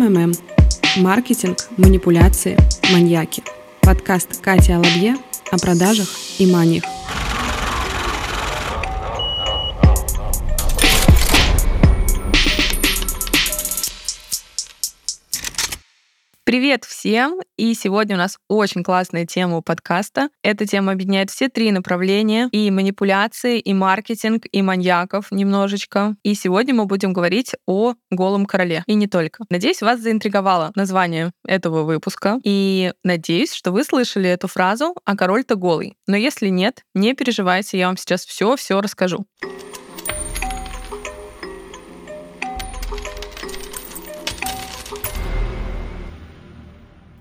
МММ. Маркетинг, манипуляции, маньяки. Подкаст Кати Алабье о продажах и маниях. Привет всем! И сегодня у нас очень классная тема у подкаста. Эта тема объединяет все три направления. И манипуляции, и маркетинг, и маньяков немножечко. И сегодня мы будем говорить о голом короле. И не только. Надеюсь, вас заинтриговало название этого выпуска. И надеюсь, что вы слышали эту фразу «а король-то голый». Но если нет, не переживайте, я вам сейчас все-все расскажу.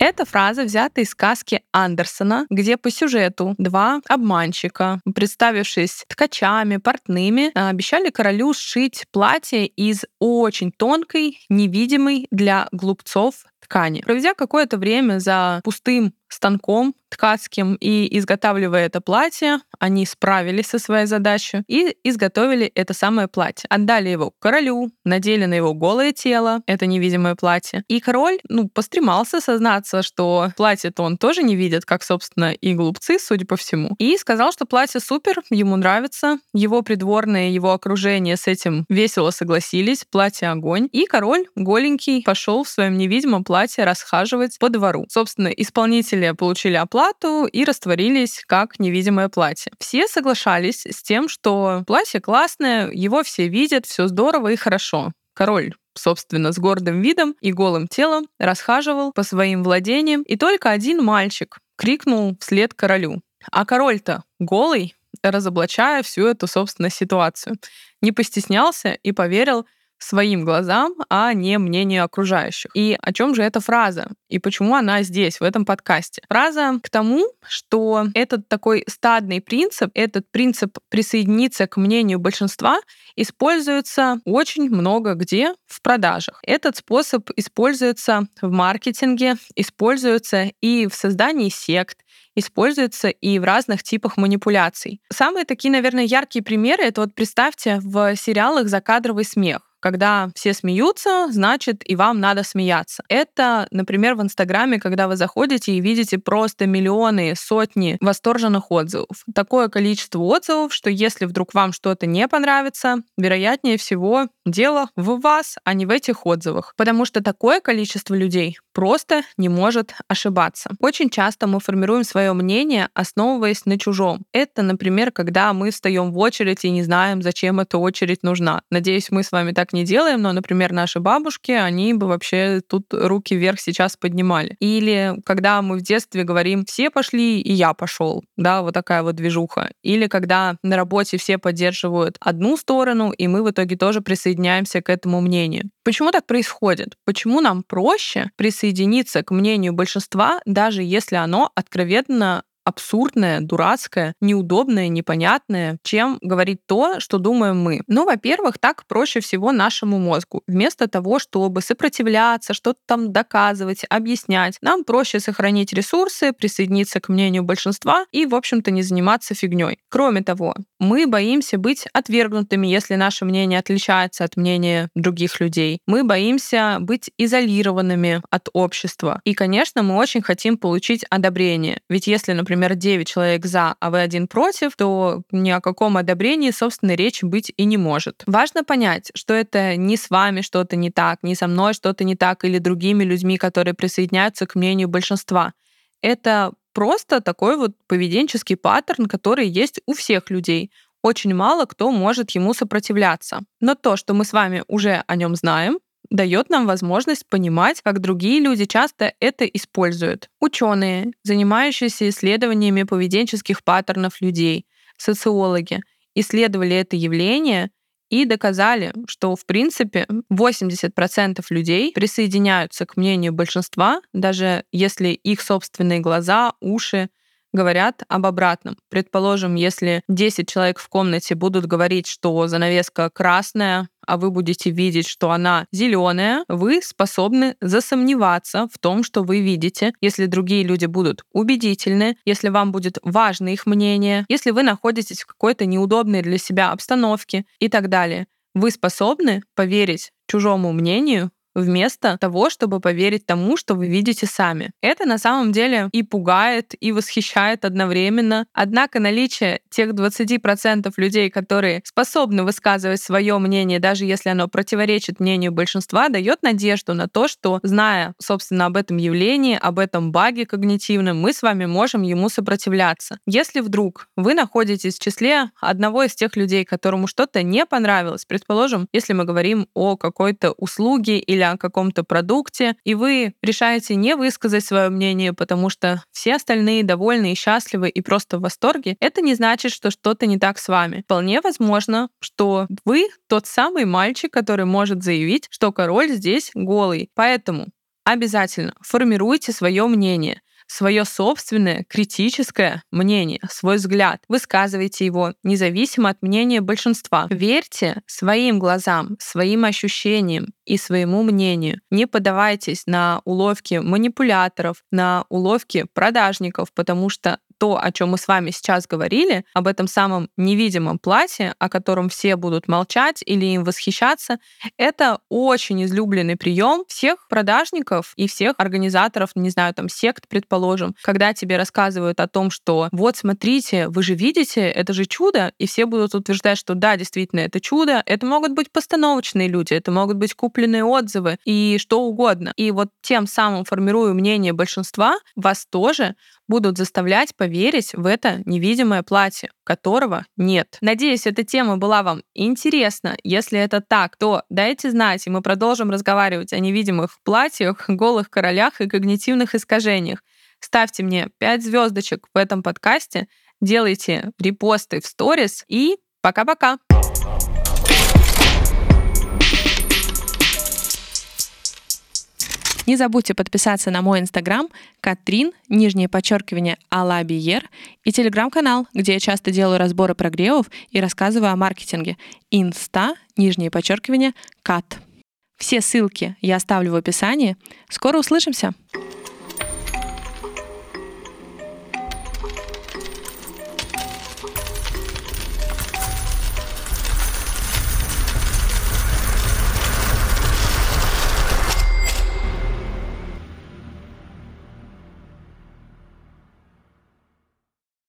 Эта фраза взята из сказки Андерсона, где по сюжету два обманщика, представившись ткачами, портными, обещали королю сшить платье из очень тонкой, невидимой для глупцов ткани. Проведя какое-то время за пустым станком ткацким и изготавливая это платье, они справились со своей задачей и изготовили это самое платье. Отдали его королю, надели на его голое тело это невидимое платье. И король, ну, постремался сознаться, что платье-то он тоже не видит, как, собственно, и глупцы, судя по всему. И сказал, что платье супер, ему нравится. Его придворные, его окружение с этим весело согласились, платье огонь. И король, голенький, пошел в своем невидимом платье расхаживать по двору. Собственно, исполнитель Родители получили оплату и растворились как невидимое платье. Все соглашались с тем, что платье классное, его все видят, все здорово и хорошо. Король собственно, с гордым видом и голым телом расхаживал по своим владениям, и только один мальчик крикнул вслед королю. А король-то голый, разоблачая всю эту, собственно, ситуацию. Не постеснялся и поверил своим глазам, а не мнению окружающих. И о чем же эта фраза? И почему она здесь, в этом подкасте? Фраза к тому, что этот такой стадный принцип, этот принцип присоединиться к мнению большинства, используется очень много где в продажах. Этот способ используется в маркетинге, используется и в создании сект, используется и в разных типах манипуляций. Самые такие, наверное, яркие примеры это вот представьте в сериалах закадровый смех когда все смеются, значит, и вам надо смеяться. Это, например, в Инстаграме, когда вы заходите и видите просто миллионы, сотни восторженных отзывов. Такое количество отзывов, что если вдруг вам что-то не понравится, вероятнее всего дело в вас, а не в этих отзывах. Потому что такое количество людей просто не может ошибаться. Очень часто мы формируем свое мнение, основываясь на чужом. Это, например, когда мы встаем в очередь и не знаем, зачем эта очередь нужна. Надеюсь, мы с вами так не делаем, но, например, наши бабушки, они бы вообще тут руки вверх сейчас поднимали. Или когда мы в детстве говорим, все пошли, и я пошел, да, вот такая вот движуха. Или когда на работе все поддерживают одну сторону, и мы в итоге тоже присоединяемся к этому мнению. Почему так происходит? Почему нам проще присоединиться к мнению большинства, даже если оно откровенно абсурдное, дурацкое, неудобное, непонятное, чем говорить то, что думаем мы. Ну, во-первых, так проще всего нашему мозгу. Вместо того, чтобы сопротивляться, что-то там доказывать, объяснять, нам проще сохранить ресурсы, присоединиться к мнению большинства и, в общем-то, не заниматься фигней. Кроме того, мы боимся быть отвергнутыми, если наше мнение отличается от мнения других людей. Мы боимся быть изолированными от общества. И, конечно, мы очень хотим получить одобрение. Ведь если, например, например, 9 человек за, а вы один против, то ни о каком одобрении, собственно, речи быть и не может. Важно понять, что это не с вами что-то не так, не со мной что-то не так или другими людьми, которые присоединяются к мнению большинства. Это просто такой вот поведенческий паттерн, который есть у всех людей. Очень мало кто может ему сопротивляться. Но то, что мы с вами уже о нем знаем, дает нам возможность понимать, как другие люди часто это используют. Ученые, занимающиеся исследованиями поведенческих паттернов людей, социологи, исследовали это явление и доказали, что, в принципе, 80% людей присоединяются к мнению большинства, даже если их собственные глаза, уши говорят об обратном. Предположим, если 10 человек в комнате будут говорить, что занавеска красная, а вы будете видеть, что она зеленая, вы способны засомневаться в том, что вы видите, если другие люди будут убедительны, если вам будет важно их мнение, если вы находитесь в какой-то неудобной для себя обстановке и так далее. Вы способны поверить чужому мнению вместо того, чтобы поверить тому, что вы видите сами. Это на самом деле и пугает, и восхищает одновременно. Однако наличие тех 20% людей, которые способны высказывать свое мнение, даже если оно противоречит мнению большинства, дает надежду на то, что, зная, собственно, об этом явлении, об этом баге когнитивном, мы с вами можем ему сопротивляться. Если вдруг вы находитесь в числе одного из тех людей, которому что-то не понравилось, предположим, если мы говорим о какой-то услуге или о каком-то продукте, и вы решаете не высказать свое мнение, потому что все остальные довольны и счастливы и просто в восторге, это не значит, что что-то не так с вами. Вполне возможно, что вы тот самый мальчик, который может заявить, что король здесь голый. Поэтому обязательно формируйте свое мнение свое собственное критическое мнение, свой взгляд. Высказывайте его независимо от мнения большинства. Верьте своим глазам, своим ощущениям и своему мнению. Не поддавайтесь на уловки манипуляторов, на уловки продажников, потому что то, о чем мы с вами сейчас говорили, об этом самом невидимом платье, о котором все будут молчать или им восхищаться, это очень излюбленный прием всех продажников и всех организаторов, не знаю, там, сект, предположим, когда тебе рассказывают о том, что вот, смотрите, вы же видите, это же чудо, и все будут утверждать, что да, действительно, это чудо. Это могут быть постановочные люди, это могут быть купленные отзывы и что угодно. И вот тем самым формируя мнение большинства, вас тоже будут заставлять поверить в это невидимое платье, которого нет. Надеюсь, эта тема была вам интересна. Если это так, то дайте знать, и мы продолжим разговаривать о невидимых платьях, голых королях и когнитивных искажениях. Ставьте мне 5 звездочек в этом подкасте, делайте репосты в сторис и пока-пока! Не забудьте подписаться на мой инстаграм Катрин, нижнее подчеркивание, Алабиер и телеграм-канал, где я часто делаю разборы прогревов и рассказываю о маркетинге. Инста, нижнее подчеркивание, Кат. Все ссылки я оставлю в описании. Скоро услышимся!